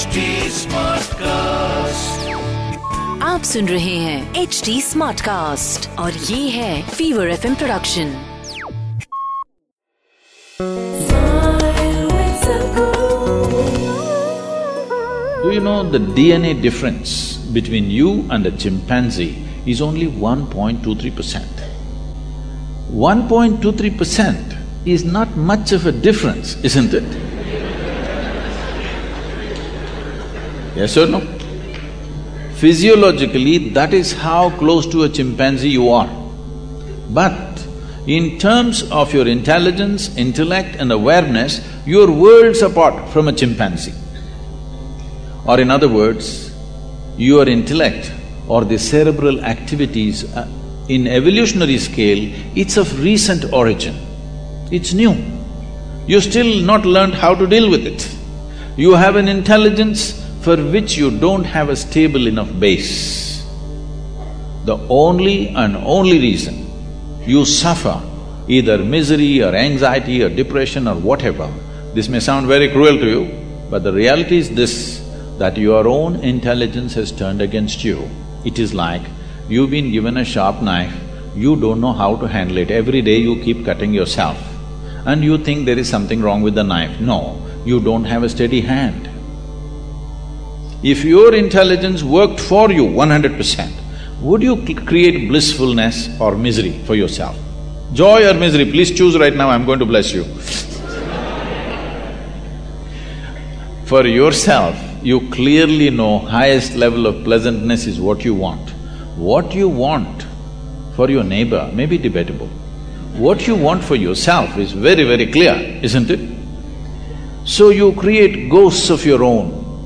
HD Smartcast. आप सुन रहे हैं एच डी स्मार्ट कास्ट और ये है fever F production Do you know the DNA difference between you and a chimpanzee is only 1.23 percent? 1.23 percent is not much of a difference, isn't it? Yes or no? Physiologically, that is how close to a chimpanzee you are. But in terms of your intelligence, intellect and awareness, you are worlds apart from a chimpanzee. Or in other words, your intellect or the cerebral activities uh, in evolutionary scale, it's of recent origin. It's new. You still not learned how to deal with it. You have an intelligence for which you don't have a stable enough base. The only and only reason you suffer either misery or anxiety or depression or whatever, this may sound very cruel to you, but the reality is this, that your own intelligence has turned against you. It is like you've been given a sharp knife, you don't know how to handle it, every day you keep cutting yourself and you think there is something wrong with the knife. No, you don't have a steady hand. If your intelligence worked for you one hundred percent, would you create blissfulness or misery for yourself? Joy or misery, please choose right now, I'm going to bless you. For yourself, you clearly know highest level of pleasantness is what you want. What you want for your neighbor may be debatable. What you want for yourself is very, very clear, isn't it? So you create ghosts of your own